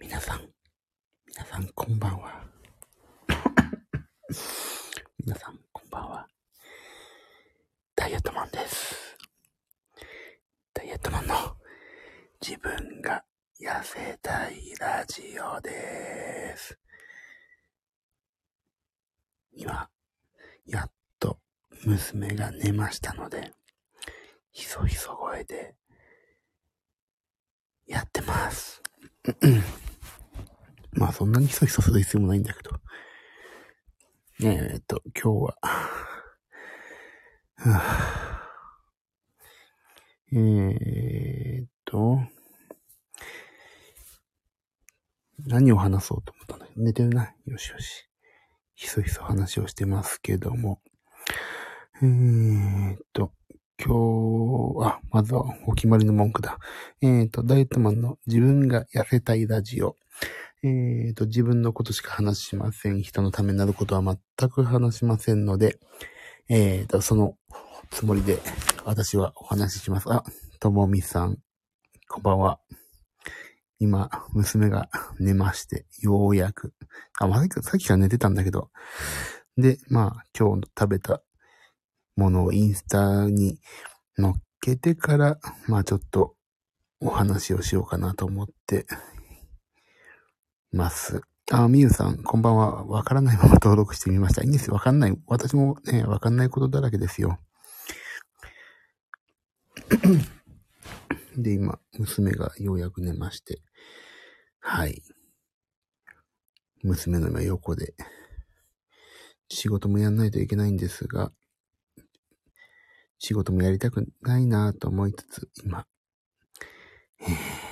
皆さん、皆さんこんばんは。皆さんこんばんは。ダイエットマンです。ダイエットマンの自分が痩せたいラジオです。今、やっと娘が寝ましたので、ひそひそ声でやってます。まあそんなにひそひそする必要もないんだけど。えーっと、今日は、はぁえーっと、何を話そうと思ったんだけど、寝てるな。よしよし。ひそひそ話をしてますけども。えーっと、今日、あ、まずはお決まりの文句だ。えーっと、ダイエットマンの自分が痩せたいラジオ。えーと、自分のことしか話しません。人のためになることは全く話しませんので、えーと、そのつもりで私はお話しします。あ、ともみさん、こんばんは。今、娘が寝まして、ようやく。あ、まさっきさっきから寝てたんだけど。で、まあ、今日食べたものをインスタに乗っけてから、まあちょっとお話をしようかなと思ってます。あ、みゆさん、こんばんは。わからないまま登録してみました。いいんですよ。わかんない。私もね、わかんないことだらけですよ。で、今、娘がようやく寝まして。はい。娘の今横で。仕事もやんないといけないんですが、仕事もやりたくないなぁと思いつつ、今、えー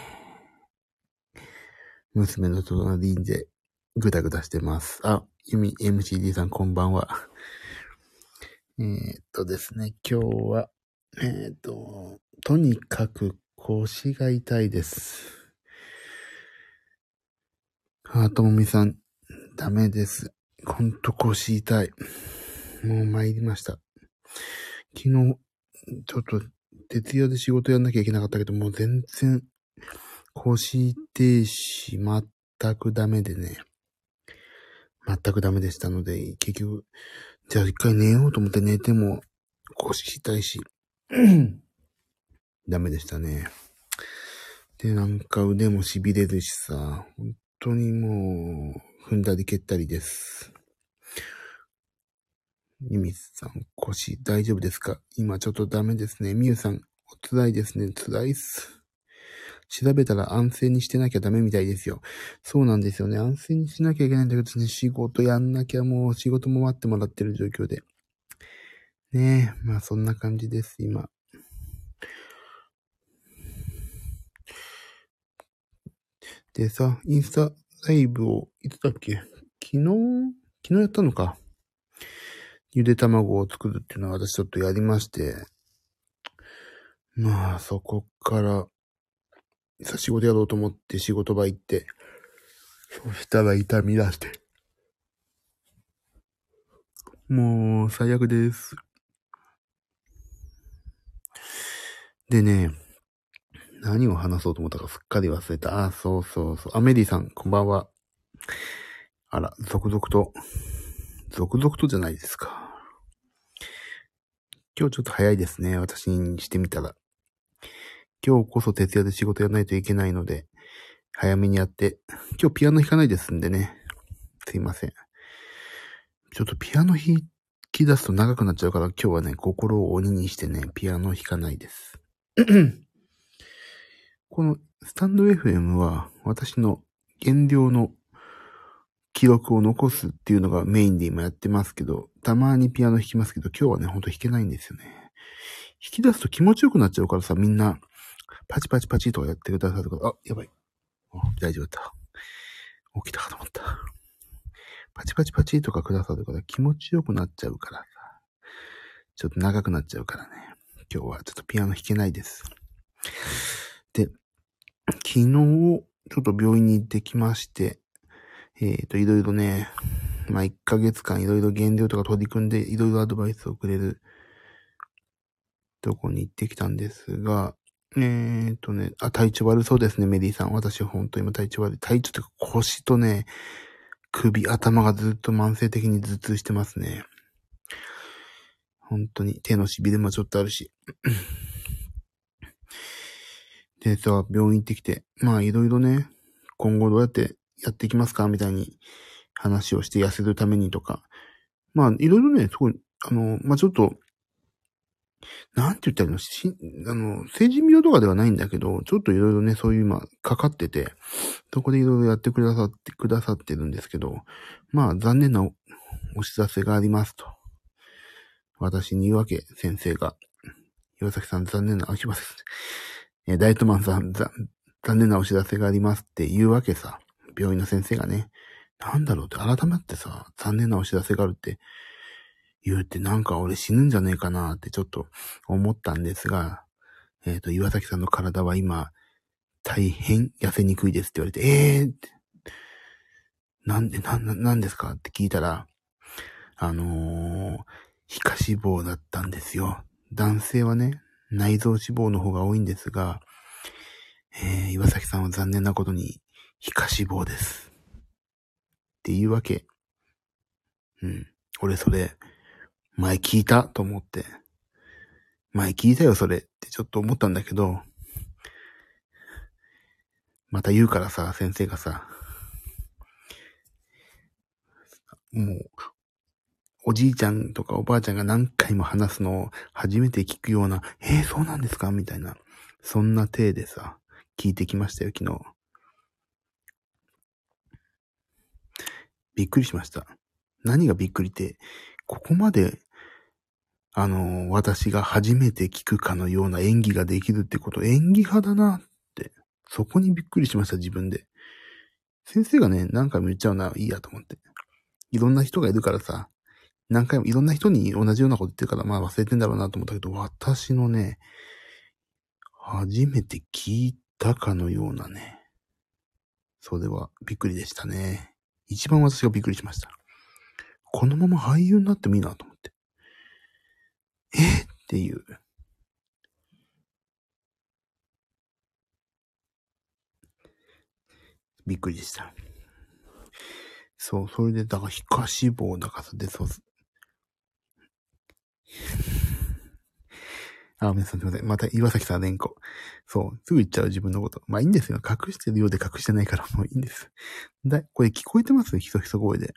娘の隣でぐだぐだしてます。あ、ゆみ MCD さんこんばんは。えーっとですね、今日は、えーっと、とにかく腰が痛いです。あ、ともみさん、ダメです。ほんと腰痛い。もう参りました。昨日、ちょっと、徹夜で仕事やんなきゃいけなかったけど、もう全然、腰停止全くダメでね。全くダメでしたので、結局、じゃあ一回寝ようと思って寝ても腰痛いし、ダメでしたね。で、なんか腕も痺れるしさ、本当にもう、踏んだり蹴ったりです。ゆみさん、腰大丈夫ですか？今ちょっとダメですね。みゆさん、お辛いですね。辛いっす。調べたら安静にしてなきゃダメみたいですよ。そうなんですよね。安静にしなきゃいけないんだけどね、仕事やんなきゃもう仕事も待ってもらってる状況で。ねえ、まあそんな感じです、今。でさ、インスタライブを、いつだっけ？昨日？昨日やったのか。ゆで卵を作るっていうのは私ちょっとやりまして。まあ、そこから、さ、仕事やろうと思って仕事場行って、そしたら痛み出して。もう、最悪です。でね、何を話そうと思ったかすっかり忘れた。あ、そうそうそう。アメリーさん、こんばんは。あら、続々と、続々とじゃないですか。今日ちょっと早いですね。私にしてみたら。今日こそ徹夜で仕事やらないといけないので、早めにやって、今日ピアノ弾かないですんでね。すいません。ちょっとピアノ弾き出すと長くなっちゃうから、今日はね、心を鬼にしてね、ピアノ弾かないです。このスタンド FM は私の減量の記録を残すっていうのがメインで今やってますけど、たまにピアノ弾きますけど、今日はね、ほんと弾けないんですよね。弾き出すと気持ちよくなっちゃうからさ、みんな、パチパチパチとかやってくださるから、あ、やばい。大丈夫だ。起きたかと思った。パチパチパチとかくださるから気持ちよくなっちゃうからさ。ちょっと長くなっちゃうからね。今日はちょっとピアノ弾けないです。で、昨日、ちょっと病院に行ってきまして、えっ、と、いろいろね、まあ、1ヶ月間いろいろ減量とか取り組んで、いろいろアドバイスをくれるとこに行ってきたんですが、えーっとね、あ、体調悪そうですね、メディさん。私本当今体調悪い。体調っていうか腰とね、首、頭がずっと慢性的に頭痛してますね。本当に手の痺れもちょっとあるし。でさ、病院行ってきて、まあいろいろね、今後どうやってやっていきますかみたいに話をして痩せるためにとか。まあいろいろね、すごい、あの、まあちょっと、なんて言ったらいいの？し、あの、成人病とかではないんだけど、ちょっといろいろね、そういう今、かかってて、そこでいろいろやってくださって、くださってるんですけど、まあ残念なお知らせがありますと。私に言うわけ、先生が。岩崎さん残念な、あ、すいません。えダイトマンさん、残念なお知らせがありますって言うわけさ。病院の先生がね。なんだろうって改まってさ、残念なお知らせがあるって言うてなんか俺死ぬんじゃねえかなってちょっと思ったんですが、えっ、と、岩崎さんの体は今、大変痩せにくいですって言われて、ええー、なんで、なん、ななんですかって聞いたら、あのー、皮下脂肪だったんですよ。男性はね、内臓脂肪の方が多いんですが、えー、岩崎さんは残念なことに皮下脂肪です。っていうわけ。うん。俺それ、前聞いたと思って。前聞いたよそれってちょっと思ったんだけど、また言うからさ、先生がさ、もう、おじいちゃんとかおばあちゃんが何回も話すのを初めて聞くような、えー、そうなんですか？みたいな、そんな体でさ、聞いてきましたよ、昨日。びっくりしました。何がびっくりって、ここまで、あの、私が初めて聞くかのような演技ができるってこと、演技派だなって、そこにびっくりしました、自分で。先生がね、何回も言っちゃうな、いいやと思って。いろんな人がいるからさ、何回もいろんな人に同じようなこと言ってるから、まあ忘れてんだろうなと思ったけど、私のね、初めて聞いたかのようなね、それはびっくりでしたね。一番私がびっくりしました。このまま俳優になってもいいなと。え？っていう。びっくりした。そう、それで、だから、皮下脂肪だからさ、で、そう、あ、皆さんすいません。また岩崎さん連呼。そう。すぐ言っちゃう自分のこと。まあいいんですよ。隠してるようで隠してないからもういいんです。だ、これ聞こえてます？ひそひそ声で。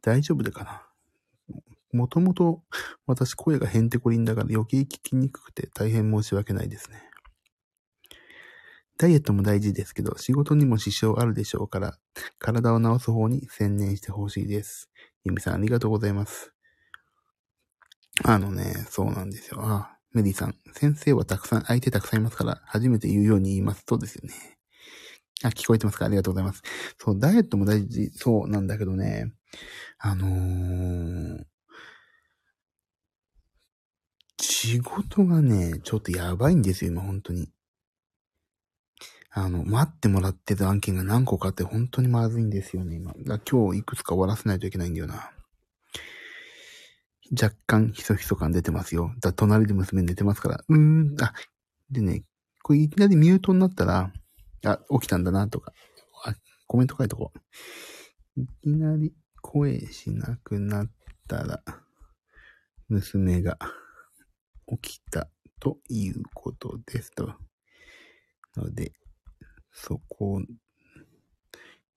大丈夫だかな？もともと私声がヘンテコリンだから余計聞きにくくて大変申し訳ないですね。ダイエットも大事ですけど、仕事にも支障あるでしょうから、体を治す方に専念してほしいです。ゆみさんありがとうございます。あのね、そうなんですよ。ああ、メリーさん。先生はたくさん、相手たくさんいますから、初めて言うように言います。そうですよね。あ、聞こえてますか？ありがとうございます。そう、ダイエットも大事、そうなんだけどね。あのー、仕事がね、ちょっとやばいんですよ、今、本当に。あの、待ってもらってる案件が何個かあって本当にまずいんですよね、今。だ今日いくつか終わらせないといけないんだよな。若干ひそひそ感出てますよ。だ、隣で娘寝てますから。うーん、あ、でね、これいきなりミュートになったら、あ、起きたんだなとか、あ、コメント書いとこう。いきなり声しなくなったら、娘が起きたということですと。ので、そこを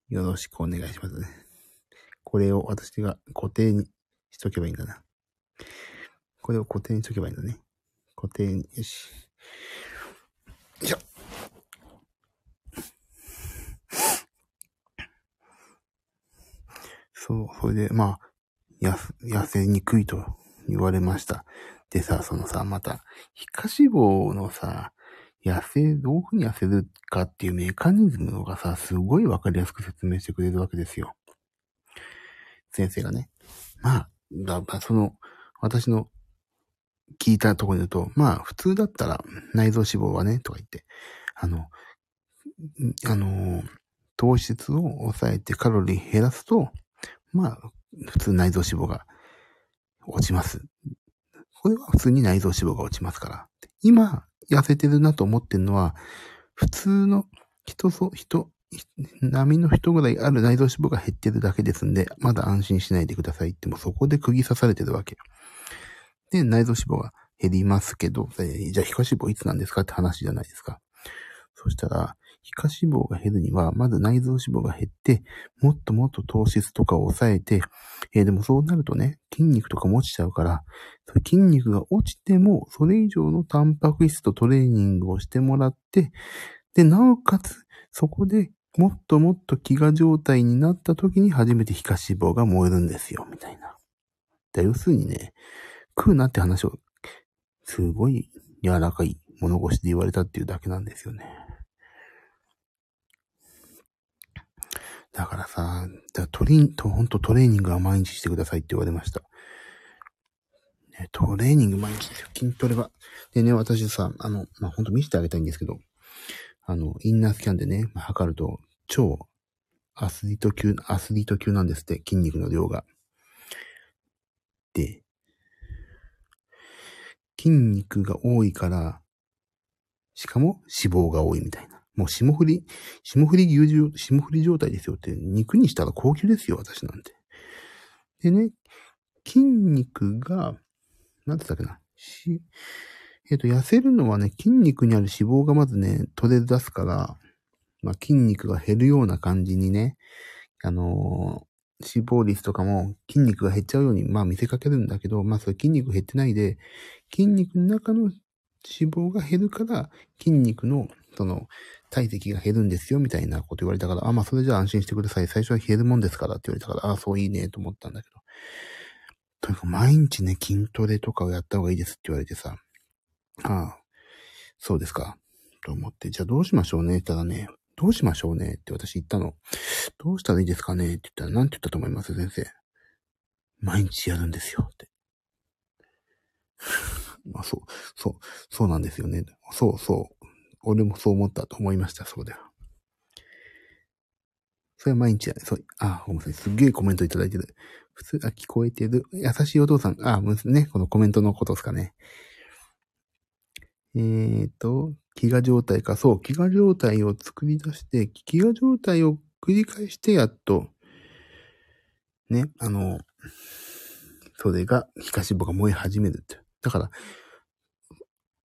よろしくお願いしますね。これを私が固定にしとけばいいんだな。これを固定にしとけばいいんだね。固定に、よし。よいしょ。そう、それで、まあ、痩せにくいと言われました。でさ、そのさ、また、皮下脂肪のさ、痩せ、どういうふうに痩せるかっていうメカニズムがさ、すごいわかりやすく説明してくれるわけですよ。先生がね。まあ、だからその、私の聞いたところに言うと、まあ、普通だったら内臓脂肪はね、とか言って、あの、あの、糖質を抑えてカロリー減らすと、まあ、普通内臓脂肪が落ちます。これは普通に内臓脂肪が落ちますから。今、痩せてるなと思ってるのは、普通の人そ、人、波の人ぐらいある内臓脂肪が減ってるだけですんで、まだ安心しないでくださいってもうそこで釘刺されてるわけ。で、内臓脂肪が減りますけど、えー、じゃあ皮下脂肪いつなんですかって話じゃないですか。そしたら、皮下脂肪が減るには、まず内臓脂肪が減って、もっともっと糖質とかを抑えて、えー、でもそうなるとね、筋肉とかも落ちちゃうから、そ筋肉が落ちても、それ以上のタンパク質とトレーニングをしてもらって、で、なおかつ、そこでもっともっと飢餓状態になった時に初めて皮下脂肪が燃えるんですよ、みたいな。で要するにね、食うなって話を、すごい柔らかい物腰で言われたっていうだけなんですよね。だからさ、だトレー、ほんとトレーニングは毎日してくださいって言われました。ね、トレーニング毎日ですよ。筋トレは。でね、私さ、あの、まあ、ほんと見せてあげたいんですけど、あの、インナースキャンでね、まあ、測ると、超アスリート級、アスリート級なんですって、筋肉の量が。で、筋肉が多いから、しかも脂肪が多いみたいな。もう霜降り、霜降り牛状、霜降り状態ですよって、肉にしたら高級ですよ、私なんて。でね、筋肉が、なんて言ったっけな。し、えっ、ー、と、痩せるのはね、筋肉にある脂肪がまずね、取れ出すから、まあ、筋肉が減るような感じにね、あのー、脂肪率とかも筋肉が減っちゃうように、まあ見せかけるんだけど、まあそれ筋肉減ってないで、筋肉の中の脂肪が減るから、筋肉の、その、体積が減るんですよ、みたいなこと言われたから、あ、まあ、それじゃあ安心してください。最初は減るもんですからって言われたから、あ、そういいね、と思ったんだけど。とにかく毎日ね、筋トレとかをやった方がいいですって言われてさ、ああ、そうですか。と思って、じゃあどうしましょうねって言ったらね、どうしましょうねって私言ったの。どうしたらいいですかねって言ったら、なんて言ったと思います？先生。毎日やるんですよって。まあそう、そう、そうなんですよね。そうそう。俺もそう思ったと思いました、そうでは。それは毎日や、そう、あ、ごめんなさい。すっげえコメントいただいてる。普通、あ、聞こえてる。優しいお父さん。あ、ね、このコメントのことですかね。えーと、飢餓状態か。そう、飢餓状態を作り出して、飢餓状態を繰り返してやっと、ね、あの、それが、皮下脂肪が燃え始めるって。だから、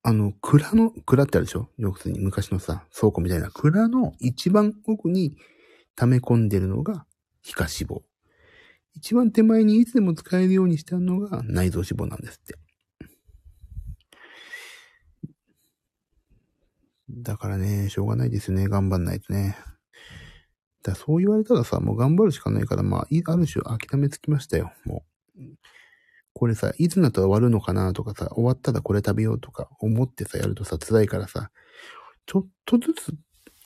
あの、蔵の、蔵ってあるでしょ？よくに昔のさ、倉庫みたいな蔵の一番奥に溜め込んでるのが皮下脂肪。一番手前にいつでも使えるようにしてあるのが内臓脂肪なんですって。だからね、しょうがないですよね。頑張んないとね。だそう言われたらさ、もう頑張るしかないから、まあ、ある種諦めつきましたよ。もう。これさ、いつになったら終わるのかなとかさ、終わったらこれ食べようとか思ってさ、やるとさ、辛いからさ、ちょっとずつ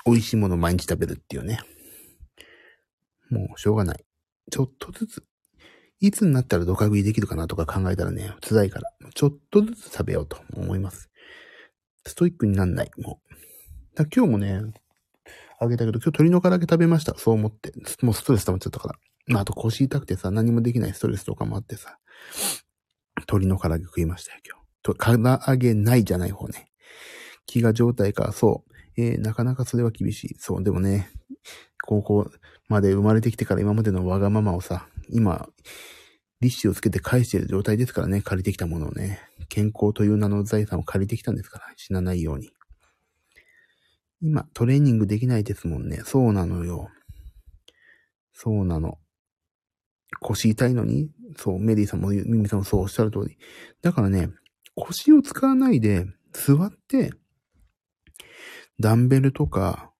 美味しいもの毎日食べるっていうね。もうしょうがない。ちょっとずつ、いつになったらドカ食いできるかなとか考えたらね、辛いから、ちょっとずつ食べようと思います。ストイックになんない、もう。だ今日もね、あげたけど、今日鶏の唐揚げ食べました。そう思って。もうストレス溜まっちゃったから。まあ、と腰痛くてさ、何もできないストレスとかもあってさ。鶏の唐揚げ食いましたよ、今日。と、唐揚げないじゃない方ね。飢餓状態か、そう。えー、なかなかそれは厳しい。そう、でもね、高校まで生まれてきてから今までのわがままをさ、今、利子をつけて返している状態ですからね、借りてきたものをね。健康という名の財産を借りてきたんですから、死なないように。今、トレーニングできないですもんね。そうなのよ。そうなの。腰痛いのに、そう、メリーさんもミミさんもそうおっしゃる通り。だからね、腰を使わないで、座って、ダンベルとか、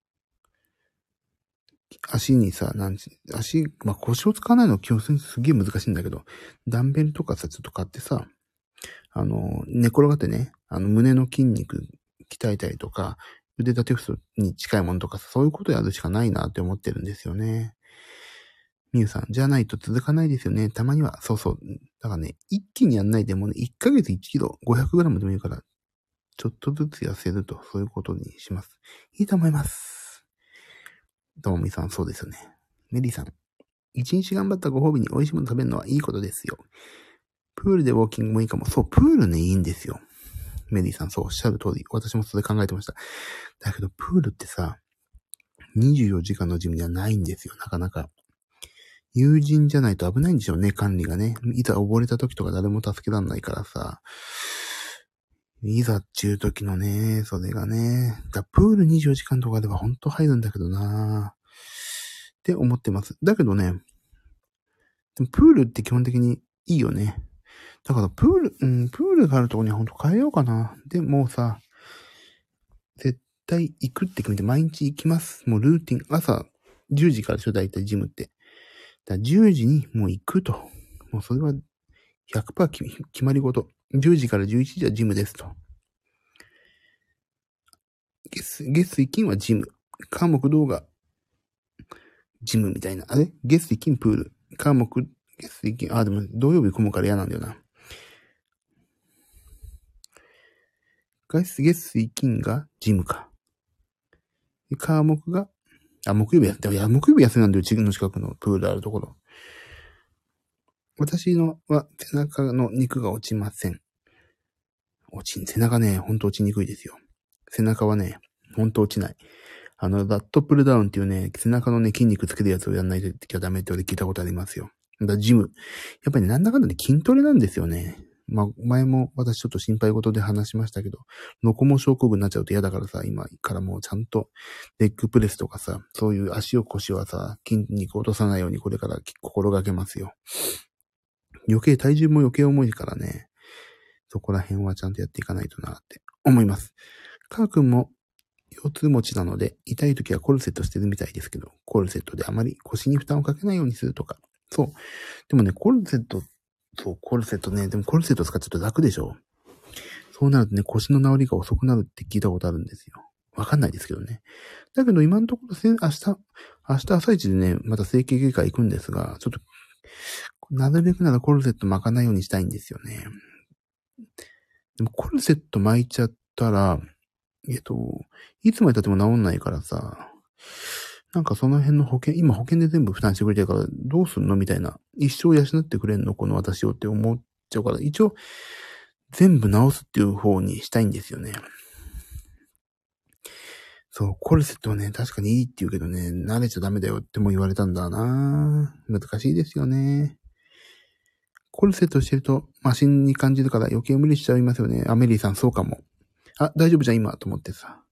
足にさ、なんち足、まあ、腰を使わないの基本的にすげえ難しいんだけど、ダンベルとかさ、ちょっと買ってさ、あの、寝転がってね、あの、胸の筋肉鍛えたりとか、腕立て伏せに近いものとかさ、そういうことやるしかないなって思ってるんですよね。みゆさん、じゃないと続かないですよね。たまには、そうそう。だからね、一気にやんないでもね、1ヶ月1キロ、500グラムでもいいから、ちょっとずつ痩せると、そういうことにします。いいと思います。ともみさん、そうですよね。メリーさん、一日頑張ったご褒美に美味しいもの食べるのはいいことですよ。プールでウォーキングもいいかも。そう、プールね、いいんですよ。メリーさん、そう、おっしゃる通り。私もそれ考えてました。だけど、プールってさ、24時間のジムにはないんですよ、なかなか。友人じゃないと危ないんでしょうね、管理がね。いざ溺れた時とか誰も助けらんないからさ。いざっちゅう時のね、それがね。だプール24時間とかではほんと入るんだけどなって思ってます。だけどね、でもプールって基本的にいいよね。だからプール、うん、プールがあるとこにはほんと変えようかな。で、もうさ、絶対行くって決めて毎日行きます。もうルーティン、朝10時からでしょ、だいたいジムって。だ10時にもう行くと。もうそれは100%決まり事。10時から11時はジムですと。月、月水金はジム。科目動画、ジムみたいな。あれ？月水金プール。科目、月水金、あ、でも土曜日組むから嫌なんだよな。月水金がジムか。科目があ、木曜日やって、いや、木曜日休みなんだよ、地の近くのプールあるところ。私のは背中の肉が落ちません。落ち、背中ね、ほんと落ちにくいですよ。背中はね、ほんと落ちない。あの、ラットプルダウンっていうね、背中のね、筋肉つけるやつをやんないときゃダメって俺聞いたことありますよ。だジム。やっぱりね、なんだかんだで筋トレなんですよね。まあ、前も私ちょっと心配事で話しましたけど、ノコモ症候群になっちゃうと嫌だからさ、今からもうちゃんとレッグプレスとかさ、そういう足を腰はさ、筋肉を落とさないようにこれから心がけますよ。余計体重も余計重いからね、そこら辺はちゃんとやっていかないとなって思います。カー君も腰痛持ちなので、痛い時はコルセットしてるみたいですけど、コルセットであまり腰に負担をかけないようにするとか。そう。でもね、コルセットっそう、コルセットね。でもコルセット使っちゃうと楽でしょそうなるとね、腰の治りが遅くなるって聞いたことあるんですよ。わかんないですけどね。だけど今のところ、明日、明日朝一でね、また整形外科行くんですが、ちょっと、なるべくならコルセット巻かないようにしたいんですよね。でもコルセット巻いちゃったら、えっと、いつまで経っても治んないからさ、なんかその辺の保険、今保険で全部負担してくれてるから、どうすんのみたいな。一生養ってくれんのこの私をって思っちゃうから、一応、全部直すっていう方にしたいんですよね。そう、コルセットはね、確かにいいって言うけどね、慣れちゃダメだよっても言われたんだな難しいですよね。コルセットしてるとマシンに感じるから余計無理しちゃいますよね。アメリーさんそうかも。あ、大丈夫じゃん今と思ってさ。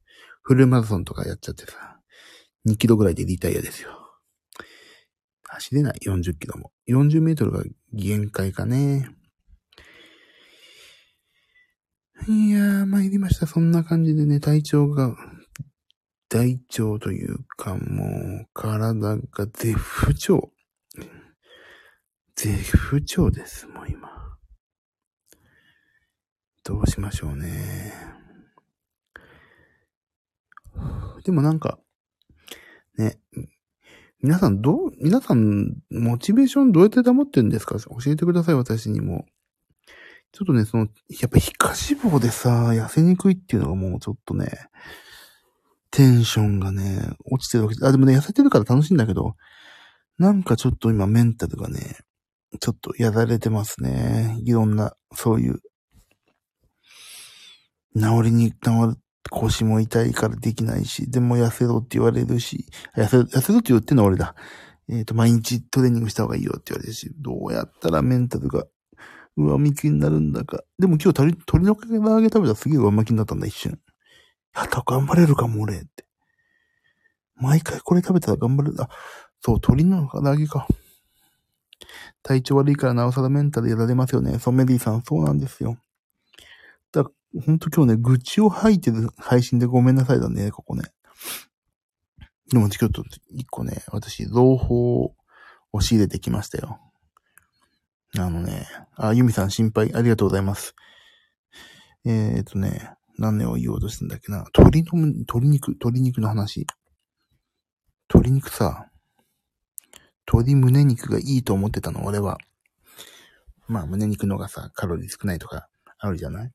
フルマラソンとかやっちゃってさ。2キロぐらいでリタイアですよ。走れない、40キロも。40メートルが限界かね。いやー、参りました。そんな感じでね、体調が、大腸というか、もう、体が絶不調。絶不調です、もう今。どうしましょうね。でもなんか、ね。皆さんどう、皆さん、モチベーションどうやって保ってるんですか？教えてください、私にも。ちょっとね、その、やっぱ皮下脂肪でさ、痩せにくいっていうのがもうちょっとね、テンションがね、落ちてるわけあ、でもね、痩せてるから楽しいんだけど、なんかちょっと今メンタルがね、ちょっとやられてますね。いろんな、そういう、治りに、治る腰も痛いからできないし、でも痩せろって言われるし、痩せ、痩せろって言ってんのは俺だ。えっ、ー、と、毎日トレーニングした方がいいよって言われるし、どうやったらメンタルが上向きになるんだか。でも今日鳥、鳥の揚げ食べたらすげえ上向きになったんだ、一瞬。やった、頑張れるかも、俺って。毎回これ食べたら頑張る。あ、そう、鳥の唐揚げか。体調悪いからなおさらメンタルやられますよね。そう、メディさん、そうなんですよ。ほんと今日ね、愚痴を吐いてる配信でごめんなさいだね、ここね。でもちょっと一個ね、私、朗報を押し入れてきましたよ。あのね、あ、ユミさん心配ありがとうございます。えー、っとね、何年を言おうとしてんだっけな。鶏の、鶏肉、鶏肉の話。鶏肉さ、鶏胸肉がいいと思ってたの、俺は。まあ、胸肉のがさ、カロリー少ないとかあるじゃない？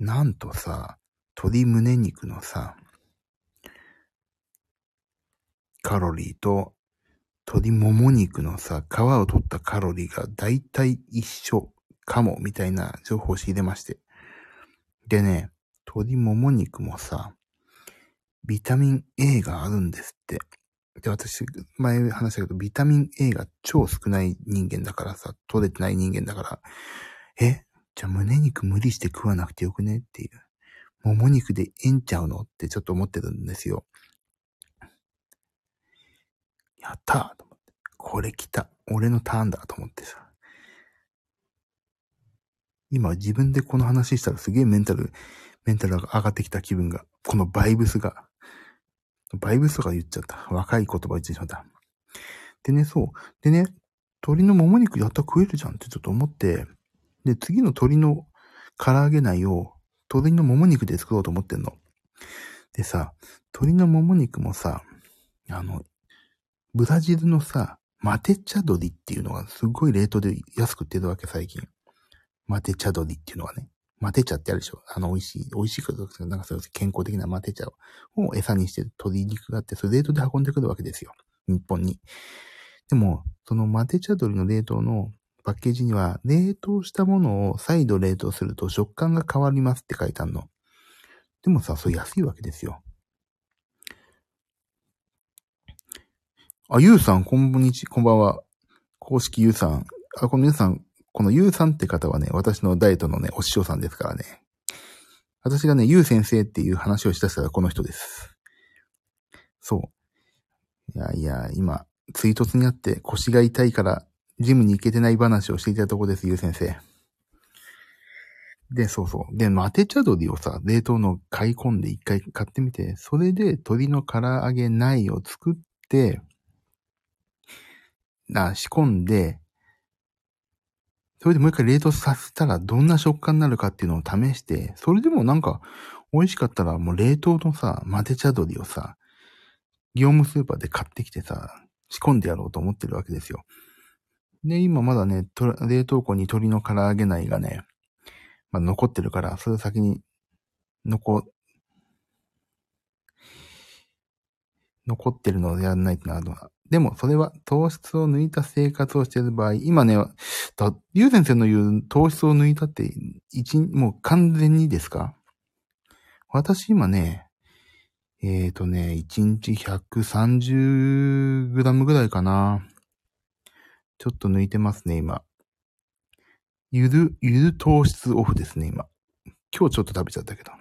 なんとさ、鶏胸肉のさ、カロリーと鶏もも肉のさ、皮を取ったカロリーがだいたい一緒かも、みたいな情報を仕入れまして。でね、鶏もも肉もさ、ビタミン A があるんですって。で、私、前話したけど、ビタミン A が超少ない人間だからさ、取れてない人間だから、え？じゃあ胸肉無理して食わなくてよくねっていう。もも肉でええんちゃうのってちょっと思ってるんですよ。やったと思って。これ来た。俺のターンだと思ってさ。今自分でこの話したらすげえメンタル、メンタルが上がってきた気分が、このバイブスが、バイブスとか言っちゃった。若い言葉言ってしまった。でね、そう。でね、鶏のもも肉やったら食えるじゃんってちょっと思って、で、次の鶏の唐揚げ内を鶏のもも肉で作ろうと思ってんの。でさ、鶏のもも肉もさ、あの、ブラジルのさ、マテチャ鶏っていうのがすごい冷凍で安く売ってるわけ、最近。マテチャ鶏っていうのがね。マテ茶ってあるでしょあの、美味しい、美味しいかどうか、なんかそういう健康的なマテ茶を餌にしてる鶏肉があって、それ冷凍で運んでくるわけですよ。日本に。でも、そのマテ茶鶏の冷凍のパッケージには、冷凍したものを再度冷凍すると食感が変わりますって書いてあるの。でもさ、それ安いわけですよ。あ、ゆうさん、こんにち、こんばんは。公式ゆうさん。あ、この皆さん、このゆうさんって方はね、私のダイエットのね、お師匠さんですからね。私がね、ゆう先生っていう話をしだしたらこの人です。そう。いやいや、今、追突にあって腰が痛いからジムに行けてない話をしていたとこです、ゆう先生。で、そうそう。で、マテ茶鶏をさ、冷凍の買い込んで一回買ってみて、それで鶏の唐揚げ内を作って、な、仕込んで、それでもう一回冷凍させたらどんな食感になるかっていうのを試して、それでもなんか美味しかったらもう冷凍のさ、マテ茶鶏をさ、業務スーパーで買ってきてさ、仕込んでやろうと思ってるわけですよ。で、今まだね、冷凍庫に鶏の唐揚げ内がね、まあ、残ってるから、それ先に、残、残ってるのをやらないとなるのはでも、それは糖質を抜いた生活をしている場合、今ね、だ、ゆう先生の言う糖質を抜いたって、一、もう完全にですか？私今ね、えっ、ー、とね、1日 130g ぐらいかな。ちょっと抜いてますね、今。ゆる、ゆる糖質オフですね、今。今日ちょっと食べちゃったけど。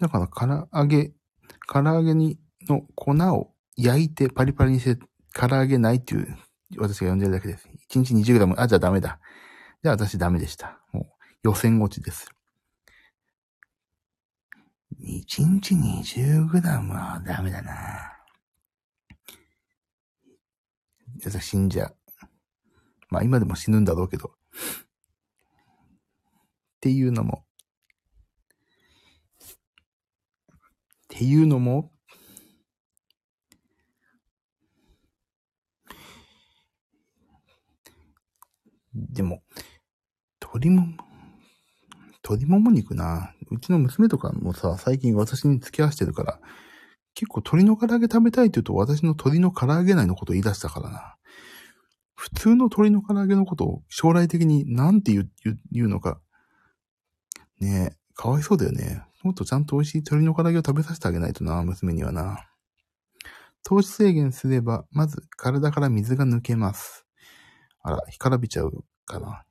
だから、唐揚げ、唐揚げにの粉を焼いてパリパリにして唐揚げないっていう、私が呼んでるだけです。1日 20g、あ、じゃあダメだ。じゃあ私ダメでした。もう予選落ちです。1日 20g はダメだな。私死んじゃう。まあ今でも死ぬんだろうけど。っていうのも。っていうのも、でも、鶏も、鶏もも肉な。うちの娘とかもさ、最近私に付き合わせてるから、結構鶏の唐揚げ食べたいって言うと私の鶏の唐揚げ内のことを言い出したからな。普通の鶏の唐揚げのことを将来的に何て言う言うのか。ねえ、かわいそうだよね。もっとちゃんと美味しい鶏の唐揚げを食べさせてあげないとな、娘にはな。糖質制限すれば、まず体から水が抜けます。あら、干からびちゃうかな。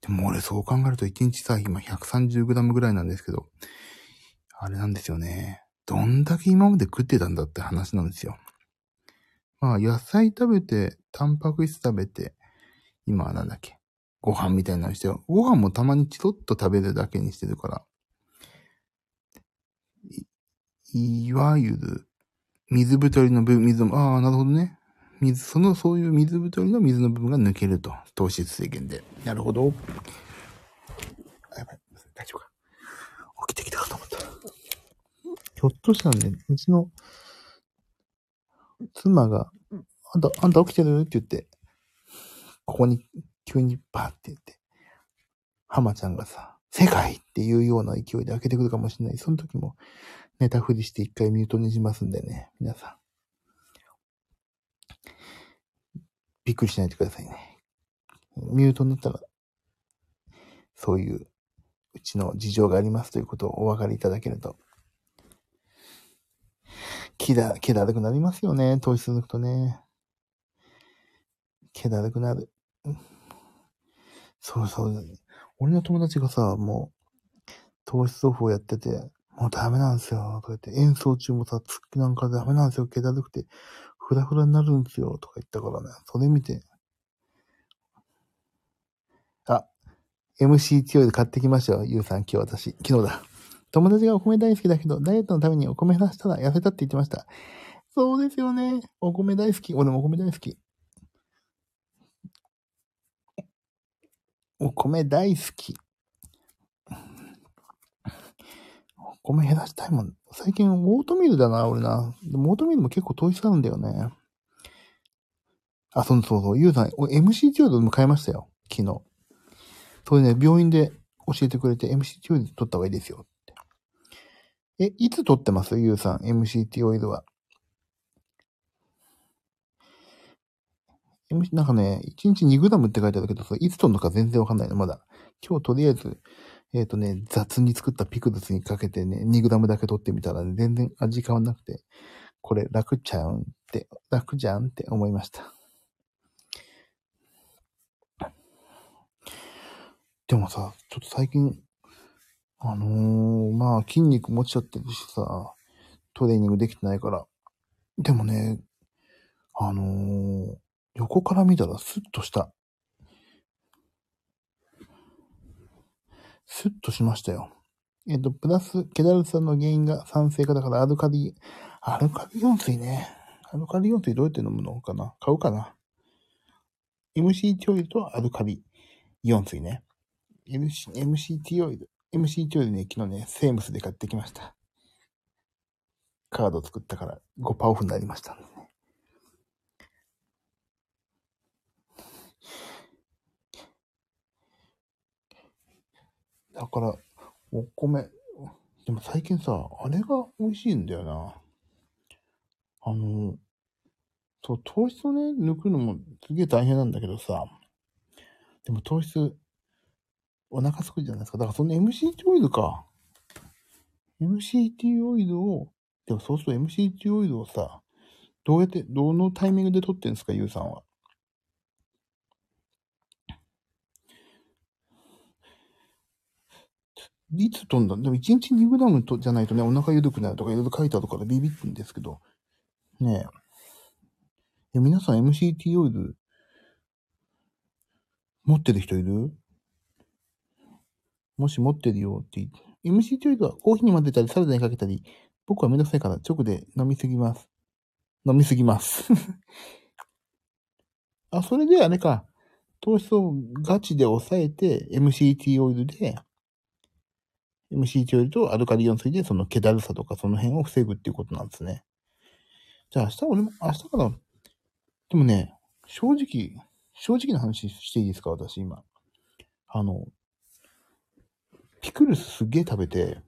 でも俺そう考えると1日さ、今 130g ぐらいなんですけど、あれなんですよね。どんだけ今まで食ってたんだって話なんですよ。まあ、野菜食べて、タンパク質食べて、今はなんだっけ。ご飯みたいなのして、ご飯もたまにチロッと食べるだけにしてるから。い、いわゆる、水太りの部分、水も、ああ、なるほどね。水、その、そういう水太りの水の部分が抜けると。糖質制限で。なるほど。あやばい。大丈夫か。起きてきたかと思った。ひょっとしたらね、うちの妻が、あんた、あんた起きてる？って言って、ここに急にバーって言って、浜ちゃんがさ、世界っていうような勢いで開けてくるかもしれない。その時も、寝たふりして一回ミュートにしますんでね、皆さん。びっくりしないでくださいね。ミュートになったら、そういううちの事情がありますということをお分かりいただけると。気だ、気だるくなりますよね。投資続くとね。気だるくなる。そうそう。俺の友達がさ、もう、糖質オフをやってて、もうダメなんですよ。とか言って、演奏中もさ、つなんかダメなんですよ。気だるくて、フラフラになるんですよ。とか言ったからね。それ見て。あ、MCT オイル買ってきましたよ。ゆうさん、今日私。昨日だ。友達がお米大好きだけど、ダイエットのためにお米減らしたら痩せたって言ってました。そうですよね。お米大好き。俺もお米大好き。お米大好き。お米減らしたいもん。最近オートミールだな、俺な。でもオートミールも結構糖質あるんだよね。あ、そうそうそう。ゆうさん、MCT オイルも買いましたよ。昨日。それね、病院で教えてくれて MCT オイル取った方がいいですよ。え、いつ取ってます？ゆうさん、MCT オイルは。なんかね、1日 2g って書いてあるけど、それいつ取るのか全然わかんないの、まだ。今日とりあえず、えっ、ー、とね、雑に作ったピクルスにかけてね、2g だけ取ってみたら、ね、全然味変わんなくて、これ楽ちゃうんって、楽じゃんって思いました。でもさ、ちょっと最近、あのー、まあ筋肉持ちちゃってるしさ、トレーニングできてないから。でもね、あのー、横から見たらスッとした。スッとしましたよ。えっと、プラス、ケダルさんの原因が酸性化だからアルカリ、アルカリイオン水ね。アルカリイオン水どうやって飲むのかな？買うかな ?MCT オイルとアルカリイオン水ね。MC、MCT オイル。MCT オイルね、昨日ね、セームスで買ってきました。カード作ったから5%オフになりましたんで、ね。だから、お米。でも最近さ、あれが美味しいんだよな。あの、そう、糖質をね、抜くのもすげえ大変なんだけどさ、でも糖質、お腹すくじゃないですか。だからその MCT オイルか。MCT オイルを、でもそうすると MCT オイルをさ、どうやって、どのタイミングで取ってんですか、ゆうさんは。いつ飛んだ？でも1日 2g とじゃないとね、お腹緩くなるとかいろいろ書いてあるからビビってんですけど。ねえ。え、皆さん MCT オイル持ってる人いる？もし持ってるよって言って。MCT オイルはコーヒーに混ぜたりサラダにかけたり、僕はめんどくさいから直で飲みすぎます。飲みすぎます あ、それであれか。糖質をガチで抑えて MCT オイルで MCT オイルとアルカリイオン水でその気だるさとかその辺を防ぐっていうことなんですね。じゃあ明日俺も、明日から、でもね、正直、正直な話していいですか私今。あの、ピクルスすっげえ食べて、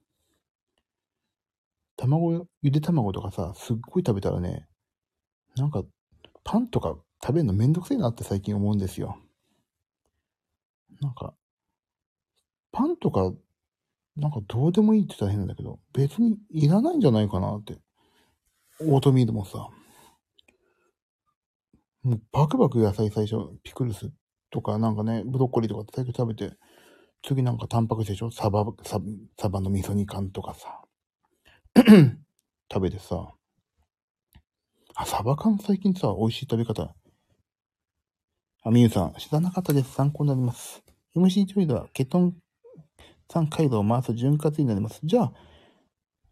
卵、ゆで卵とかさ、すっごい食べたらね、なんか、パンとか食べるのめんどくせえなって最近思うんですよ。なんか、パンとかなんかどうでもいいって言ったら変なんだけど、別にいらないんじゃないかなって。オートミールもさ。もうバクバク野菜最初、ピクルスとかなんかね、ブロッコリーとかって最初食べて、次なんかタンパク質でしょ？サバ、ササバの味噌煮缶とかさ。食べてさ。あ、サバ缶最近さ、美味しい食べ方。あ、みゆさん、知らなかったです。参考になります。MC トイレはケトン3回路を回す潤滑になります。じゃあ、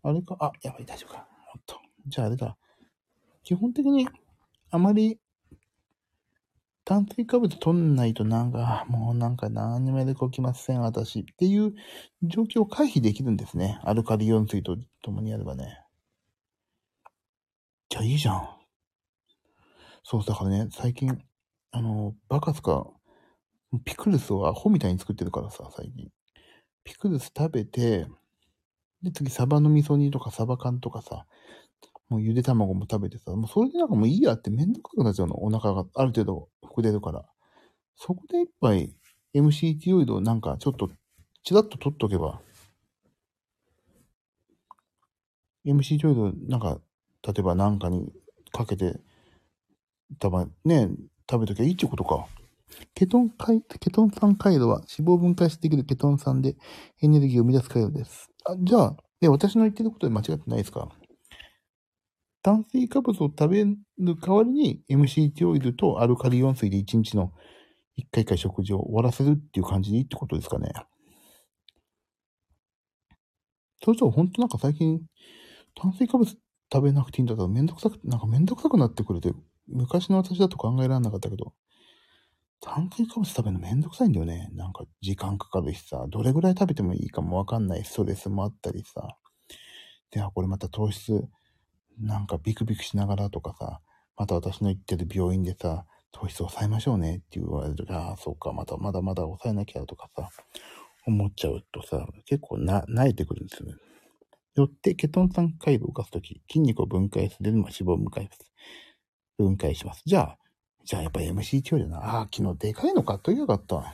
あれか、あ、やばい、大丈夫か。おっと。じゃああれだ。基本的に、あまり、炭水化物取んないとなんか、もうなんか何にもやるこきません、私。っていう状況を回避できるんですね。アルカリイオン水と共にやればね。じゃあいいじゃん。そう、だからね、最近、あの、バカスか、ピクルスをアホみたいに作ってるからさ、最近。ピクルス食べて、で、次、サバの味噌煮とかサバ缶とかさ、もうゆで卵も食べてさ、もうそれでなんかもういいやってめんどくさくなっちゃうの。お腹がある程度膨れるから。そこで一杯 MCT オイルをなんかちょっとチラッと取っとけば、MCT オイルなんか、例えばなんかにかけて、たま、ね、食べときゃいいってことか。ケトン回、ケトン酸回路は脂肪分解してできるケトン酸でエネルギーを生み出す回路です。あ、じゃあ、ね、私の言ってることで間違ってないですか？炭水化物を食べる代わりに MCT オイルとアルカリイオン水で1日の1回1回食事を終わらせるっていう感じでいいってことですかね。それと本当なんか最近炭水化物食べなくていいんだったらめんどくさく、なんかめんどくさくなってくれて、昔の私だと考えられなかったけど、炭水化物食べるのめんどくさいんだよね。なんか時間かかるしさ、どれぐらい食べてもいいかもわかんないストレスもあったりさ。で、あ、これまた糖質なんかビクビクしながらとかさ、また私の行ってる病院でさ、糖質抑えましょうねって言われると、ああ、そうか、またまだまだ抑えなきゃとかさ、思っちゃうとさ、結構な、慣れてくるんですよね。よって、ケトン酸回路を動かすとき、筋肉を分解するのも脂肪を分解す。分解します。じゃあ、じゃあやっぱ MC 強だな。ああ、昨日でかいの買っときゃよかった。よ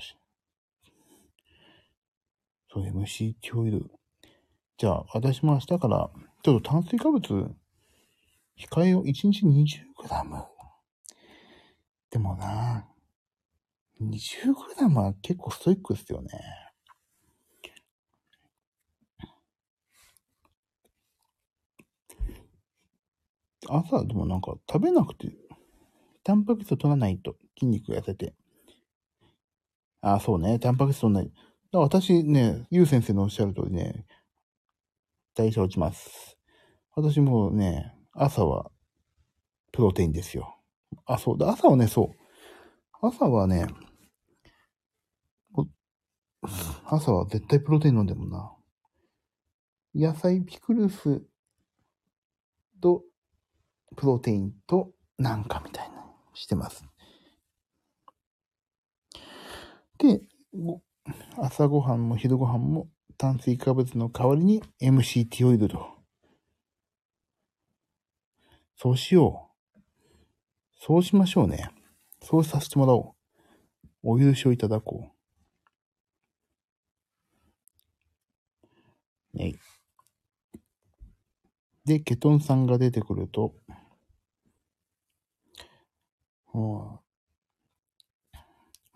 し。そう、MCT オイル。じゃあ、私も明日から、ちょっと炭水化物、控えを1日 20g。でもな、20g は結構ストイックですよね。朝、でもなんか食べなくて、タンパク質を取らないと筋肉痩せて。あ、そうね。タンパク質取らない。私ね、ゆう先生のおっしゃる通りね、代謝落ちます。私もね、朝はプロテインですよ。あ、そうだ、朝はね、そう。朝はね、朝は絶対プロテイン飲んでもな。野菜ピクルスとプロテインとなんかみたいなしてます。で、朝ごはんも昼ごはんも炭水化物の代わりに MCT オイルと。そうしよう。そうしましょうね。そうさせてもらおう。お許しをいただこう。ねい。で、ケトン酸が出てくると、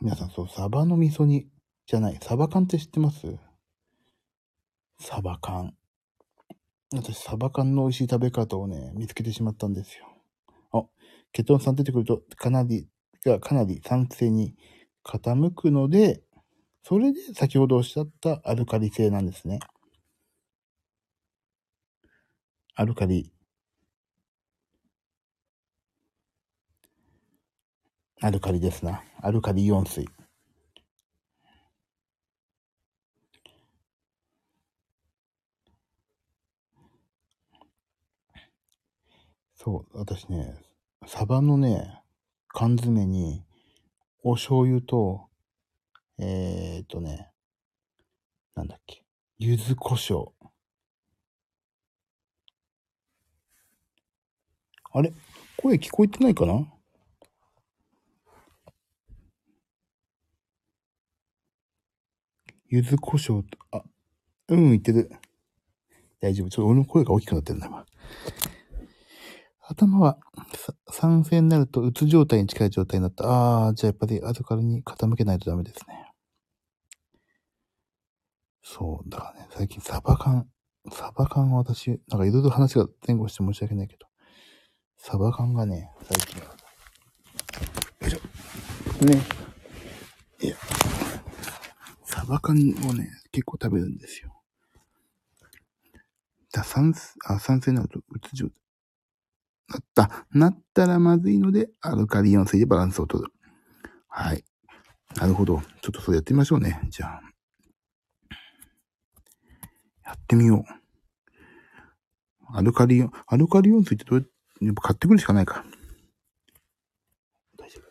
皆さん、そう、サバの味噌煮じゃない。サバ缶って知ってます？サバ缶。私、サバ缶の美味しい食べ方をね、見つけてしまったんですよ。あ、ケトン酸出てくると、かなり、がかなり酸性に傾くので、それで先ほどおっしゃったアルカリ性なんですね。アルカリ。アルカリですな。アルカリイオン水。そう、私ね、サバのね、缶詰に、お醤油と、えー、っとね、なんだっけ、柚子胡椒。あれ？声聞こえてないかな？柚子胡椒と、あ、うん、言ってる。大丈夫。ちょっと俺の声が大きくなってるんだ、今。頭は酸性になるとうつ状態に近い状態になった。ああ、じゃあやっぱり後からに傾けないとダメですね。そう、だからね、最近サバ缶、サバ缶は私、なんかいろいろ話が前後して申し訳ないけど、サバ缶がね、最近は、よいしょ。ね。いや、サバ缶をね、結構食べるんですよ。だ酸、あ、酸性になるとうつ状態。なった。なったらまずいので、アルカリイオン水でバランスを取る。はい。なるほど。ちょっとそれやってみましょうね。じゃあ。やってみよう。アルカリオン、アルカリオン水ってどうやって、やっぱ買ってくるしかないか。大丈夫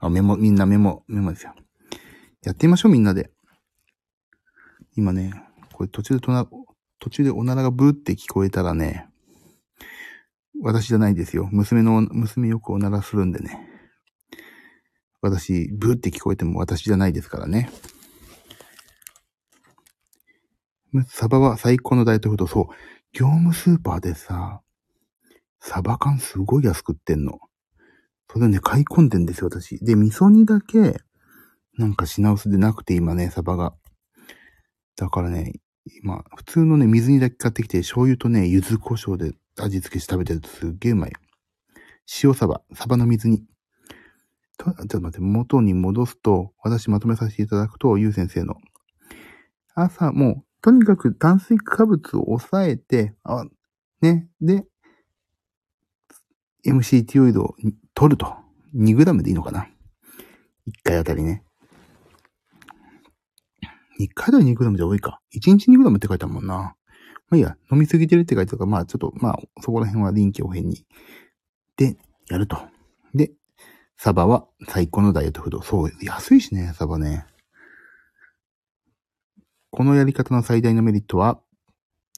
あ。メモ、みんなメモ、メモですよ。やってみましょう、みんなで。今ね、これ途中でとな、途中でおならがブーって聞こえたらね、私じゃないですよ。娘の、娘よくおならするんでね。私、ブーって聞こえても私じゃないですからね。サバは最高のダイエットフード。そう。業務スーパーでさ、サバ缶すごい安くってんの。それね、買い込んでんですよ、私。で、味噌煮だけ、なんか品薄でなくて今ね、サバが。だからね、今、普通のね、水煮だけ買ってきて、醤油とね、柚子胡椒で味付けして食べてるとすっげえうまい。塩サバ、サバの水煮。と、ちょっと待って、元に戻すと、私まとめさせていただくと、ゆう先生の。朝、も、とにかく炭水化物を抑えて、あ、ね、で、MCT オイドを取ると。2g でいいのかな ?1 回あたりね。1回あたり 2g じゃ多いか。1日 2g って書いてあるもんな。まあいいや、飲みすぎてるって書いてあるから、まあちょっと、まあそこら辺は臨機応変に。で、やると。で、サバは最高のダイエットフード。そう、安いしね、サバね。このやり方の最大のメリットは、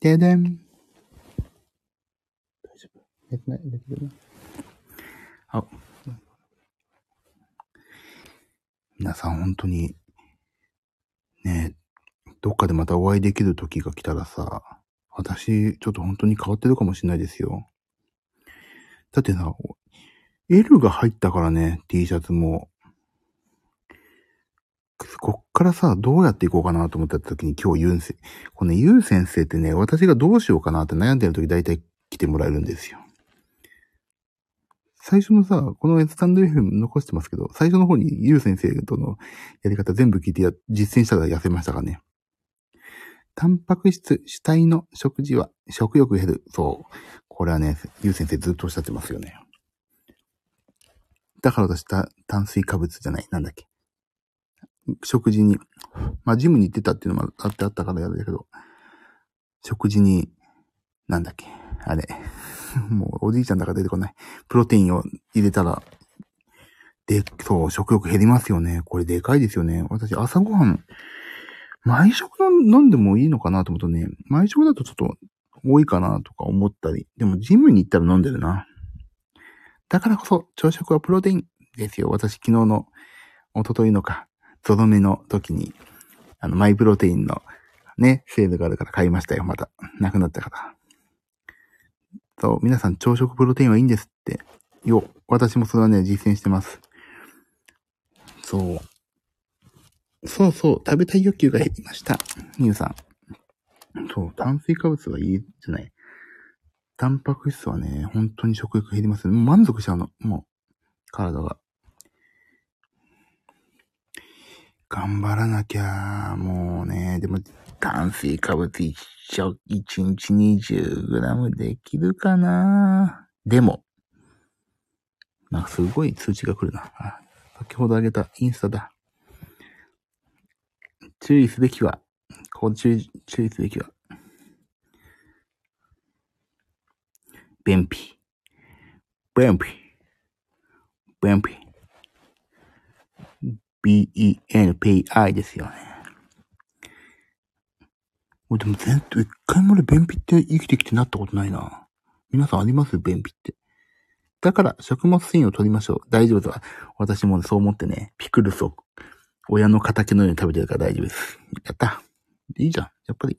ででん。大丈夫寝てない寝てるあ、皆さん本当に、ねどっかでまたお会いできる時が来たらさ、私、ちょっと本当に変わってるかもしれないですよ。だってさ、L が入ったからね、T シャツも。こっからさ、どうやっていこうかなと思った時に今日ユンセ、このユン先生ってね、私がどうしようかなって悩んでる時大体来てもらえるんですよ。最初のさ、このスタンド FM 残してますけど、最初の方にユウ先生とのやり方全部聞いてや実践したら痩せましたかね。タンパク質主体の食事は食欲減る。そう。これはね、ユウ先生ずっとおっしゃってますよね。だから私、炭水化物じゃない。なんだっけ。食事に、まあ、ジムに行ってたっていうのもあってあったからやるんだけど、食事に、なんだっけ。あれ。もうおじいちゃんだから出てこない。プロテインを入れたら、で、そう、食欲減りますよね。これでかいですよね。私、朝ごはん、毎食飲んでもいいのかなと思うとね、毎食だとちょっと多いかなとか思ったり。でも、ジムに行ったら飲んでるな。だからこそ、朝食はプロテインですよ。私、昨日の、一昨日のか、ゾロ目の時に、あの、マイプロテインのね、セールがあるから買いましたよ、また。なくなったから。そう、皆さん朝食プロテインはいいんですって。よ、私もそれはね、実践してます。そう。そうそう、食べたい欲求が減りました。みゆさん。そう、炭水化物はいいじゃない。タンパク質はね、本当に食欲減りますね。満足しちゃうの。もう、体が。頑張らなきゃ、もうね、でも、炭水化物一食、一日 20g できるかな？でも、なんかすごい通知が来るな。先ほどあげたインスタだ。注意すべきは、こう注意、注意すべきは、便秘。便秘。便秘。B-E-N-P-I ですよね。俺でも全然、一回も俺便秘って生きてきてなったことないな。皆さんあります？便秘って。だから、食物繊維を取りましょう。大丈夫だ。私もそう思ってね、ピクルスを親の仇のように食べてるから大丈夫です。やった。いいじゃん。やっぱり。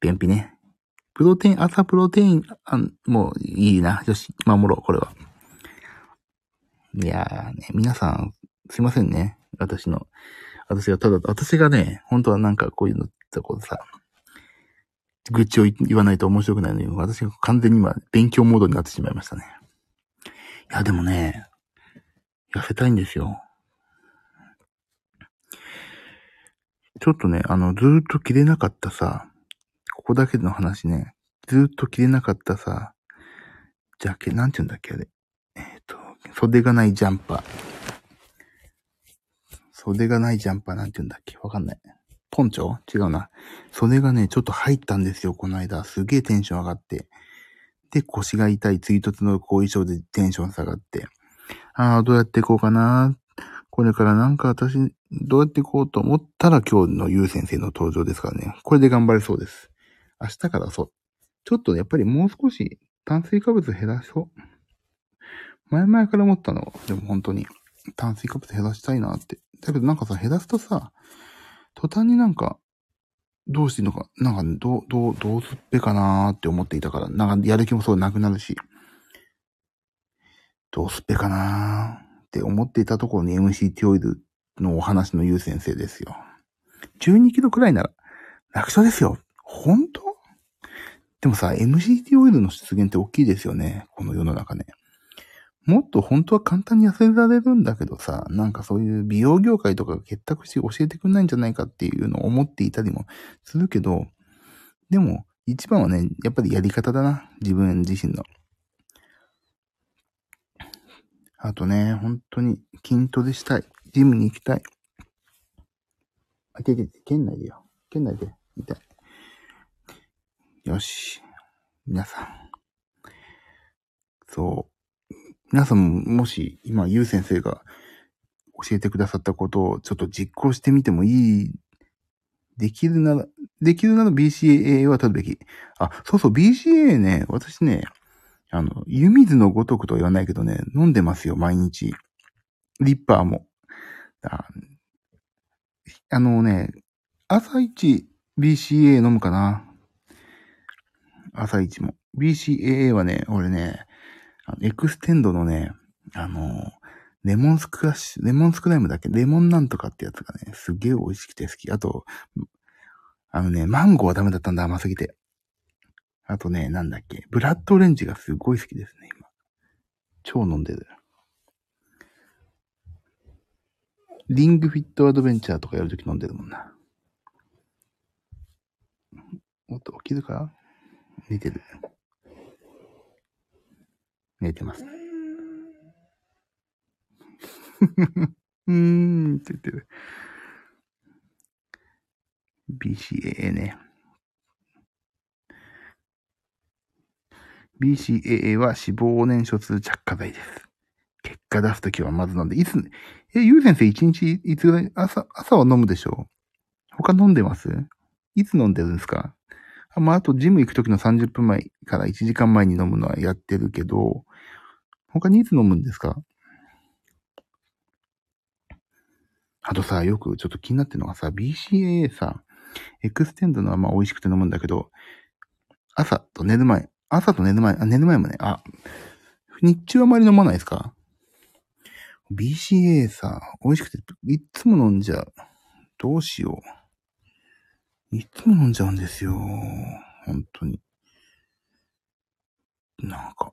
便秘ね。プロテイン、朝プロテイン、あもういいな。よし、守ろう、これは。いやーね、皆さん、すいませんね。私の、私がただ、私がね、本当はなんかこういうの、こうさ、愚痴を言わないと面白くないのに、私が完全に今、勉強モードになってしまいましたね。いや、でもね、痩せたいんですよ。ちょっとね、あの、ずーっと着れなかったさ、ここだけの話ね、ずーっと着れなかったさ、ジャケ、なんて言うんだっけ、あれ。えっ、ー、と、袖がないジャンパー。袖がないジャンパーなんて言うんだっけ？わかんない。ポンチョ？違うな。袖がね、ちょっと入ったんですよ、この間。すげえテンション上がって。で、腰が痛い追突の後遺症でテンション下がって。ああ、どうやっていこうかな。これからなんか私、どうやっていこうと思ったら今日のゆう先生の登場ですからね。これで頑張れそうです。明日からそう。ちょっとやっぱりもう少し炭水化物減らそう。前々から思ったの。でも本当に炭水化物減らしたいなって。だけどなんかさ、減らすとさ、途端になんか、どうしていいのか、なんか、どう、どう、どうすっぺかなーって思っていたから、なんかやる気もそうなくなるし、どうすっぺかなーって思っていたところに MCT オイルのお話のゆう先生ですよ。12キロくらいなら楽勝ですよ。本当？でもさ、MCT オイルの出現って大きいですよね。この世の中ね。もっと本当は簡単に痩せられるんだけどさ、なんかそういう美容業界とかが結託して教えてくんないんじゃないかっていうのを思っていたりもするけど、でも一番はね、やっぱりやり方だな。自分自身の。あとね、本当に筋トレしたい。ジムに行きたい。あ、ててて、県内でよ。県内で、みたい。よし。皆さん。そう。皆さんももし今、ゆう先生が教えてくださったことをちょっと実行してみてもいい、できるなら、できるなら BCAA は取るべき。あ、そうそう、BCAA ね、私ね、あの、湯水のごとくとは言わないけどね、飲んでますよ、毎日。リッパーも。ああのね、朝一 BCAA 飲むかな。朝一も。BCAA はね、俺ね、エクステンドのね、あの、レモンスクラッシュ、レモンスクライムだっけ？レモンなんとかってやつがね、すげえ美味しくて好き。あと、あのね、マンゴーはダメだったんだ、甘すぎて。あとね、なんだっけ、ブラッドオレンジがすごい好きですね、今。超飲んでる。リングフィットアドベンチャーとかやるとき飲んでるもんな。もっと起きるか？寝てる。寝てます。うーん って言ってる。BCAA ね。BCAA は脂肪燃焼す着火剤です。結果出すときはまず飲んで、いつ、え、ゆう先生一日いつぐらい、朝、朝は飲むでしょ他飲んでます？いつ飲んでるんですか？あまあ、あとジム行くときの30分前から1時間前に飲むのはやってるけど、他にいつ飲むんですか？あとさ、よくちょっと気になってるのがさ、BCAA さ、エクステンドのはまあ美味しくて飲むんだけど、朝と寝る前、朝と寝る前、あ、寝る前もね、あ、日中はあまり飲まないですか ?BCA さ、美味しくて、いつも飲んじゃう。どうしよう。いつも飲んじゃうんですよ。本当に。なんか、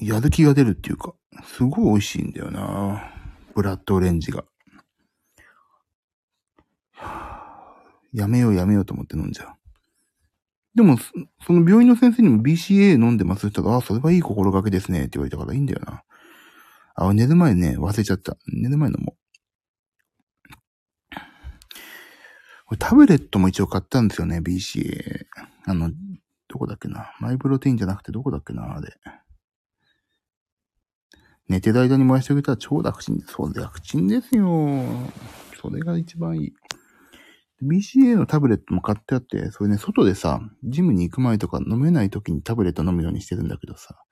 やる気が出るっていうか、すごい美味しいんだよな。ブラッドオレンジが。やめようやめようと思って飲んじゃう。でも、その病院の先生にも BCA 飲んでますって言ったら、あ、それはいい心がけですねって言われたからいいんだよな。あ、寝る前ね、忘れちゃった。寝る前のも。これタブレットも一応買ったんですよね、BCA。あの、どこだっけな。マイプロテインじゃなくてどこだっけな、あれ。寝てる間に燃やしてくれたら超楽ちん。そう、楽ちんですよ。それが一番いい。BCA のタブレットも買ってあって、それね、外でさ、ジムに行く前とか飲めない時にタブレット飲むようにしてるんだけどさ、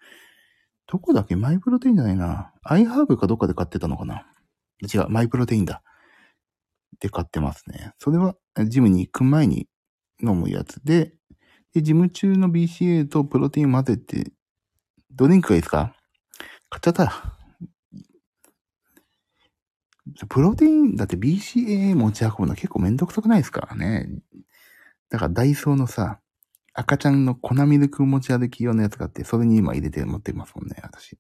どこだっけ？マイプロテインじゃないな。アイハーブかどっかで買ってたのかな？違う、マイプロテインだ。で買ってますね。それは、ジムに行く前に飲むやつで、で、ジム中の BCA とプロテイン混ぜて、ドリンクがいいですか？買っちゃった。プロテイン、だって BCAA 持ち運ぶの結構めんどくさくないですからね。だからダイソーのさ、赤ちゃんの粉ミルク持ち歩き用のやつがあって、それに今入れて持ってますもんね、私。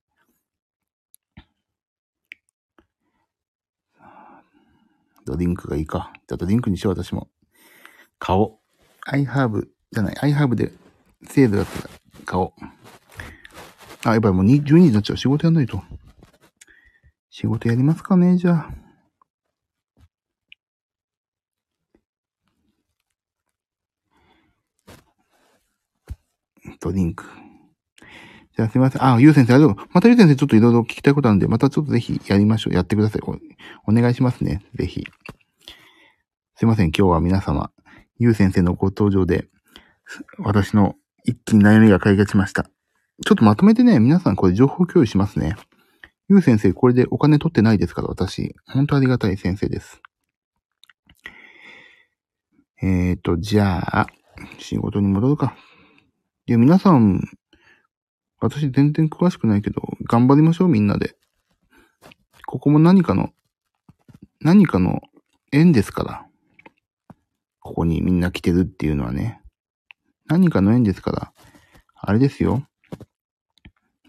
ドリンクがいいか。じゃあドリンクにしよう、私も。買おう。アイハーブじゃない、アイハーブでセールだったら買おう。あ、やっぱりもう12時になっちゃう。仕事やんないと。仕事やりますかね、じゃあ。ドリンク。じゃあすいません。あ、ゆう先生、ありがとう。またゆう先生ちょっといろいろ聞きたいことあるんで、またちょっとぜひやりましょう。やってください。おお願いしますね。ぜひ。すいません。今日は皆様、ゆう先生のご登場で、私の一気に悩みが解決しました。ちょっとまとめてね、皆さんこれ情報共有しますね。ゆう先生、これでお金取ってないですか？ら、私。本当ありがたい先生です。えーと、じゃあ、仕事に戻るか。いや、皆さん、私全然詳しくないけど、頑張りましょう、みんなで。ここも何かの、何かの縁ですから。ここにみんな来てるっていうのはね。何かの縁ですから。あれですよ。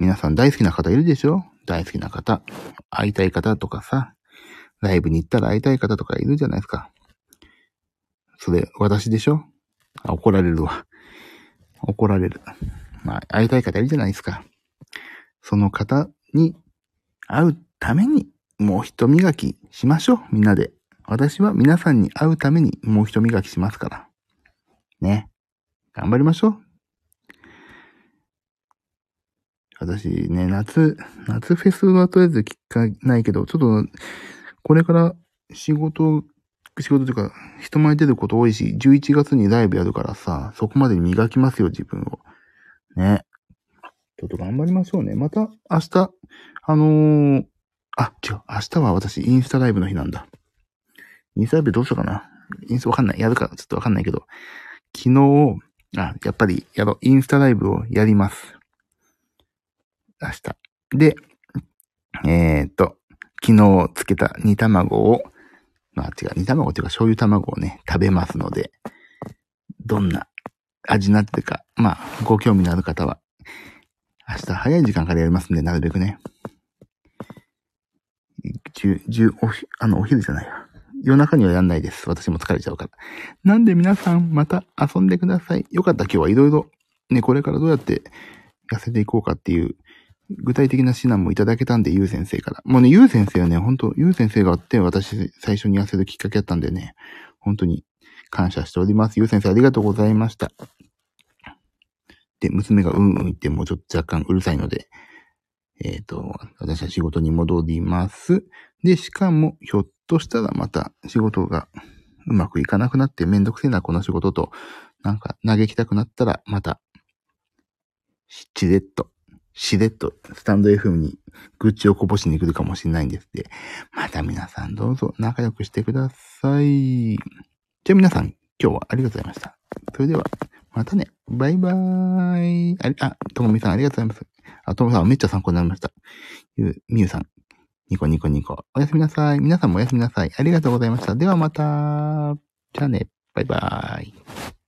皆さん大好きな方いるでしょ？大好きな方。会いたい方とかさ。ライブに行ったら会いたい方とかいるじゃないですか。それ、私でしょ？あ、怒られるわ。怒られる。まあ、会いたい方いるじゃないですか。その方に会うために、もう一磨きしましょう。みんなで。私は皆さんに会うためにもう一磨きしますから。ね。頑張りましょう。私ね、夏、夏フェスはとりあえず聞かないけど、ちょっと、これから仕事仕事というか、人前出ること多いし、11月にライブやるからさ、そこまで磨きますよ、自分を。ね。ちょっと頑張りましょうね。また、明日、あのー、あ、違う、明日は私、インスタライブの日なんだ。インスタライブどうしようかな。インスタわかんない。やるか、ちょっとわかんないけど。昨日、あ、やっぱり、やろう。インスタライブをやります。明日。で、えー、っと、昨日つけた煮卵をまあ違う、煮卵っていうか醤油卵をね、食べますので、どんな味になってるか、まあ、ご興味のある方は、明日早い時間からやりますんで、なるべくね。十、十、おひ、あの、お昼じゃないわ。夜中にはやんないです。私も疲れちゃうから。なんで皆さんまた遊んでください。よかった今日はいろいろ、ね、これからどうやって痩せていこうかっていう具体的な指南もいただけたんで、ゆう先生から。もうね、ゆう先生はね、本当ゆう先生があって、私最初に痩せるきっかけだったんでね、本当に感謝しております。ゆう先生ありがとうございました。で、娘がうんうん言ってもうちょっと若干うるさいので、えっ、ー、と、私は仕事に戻ります。で、しかも、ひょっとしたらまた仕事がうまくいかなくなってめんどくせえな、この仕事と、なんか嘆きたくなったら、また、しっちれっとしれっとスタンド FM に愚痴をこぼしに来るかもしれないんですで、また皆さんどうぞ仲良くしてください。じゃあ皆さん、今日はありがとうございました。それでは、またね。バイバーイ。あ、ともみさんありがとうございます。あ、ともさんめっちゃ参考になりました。ゆ、みゆさん、ニコニコニコ。おやすみなさい。皆さんもおやすみなさい。ありがとうございました。ではまた。じゃあね。バイバーイ。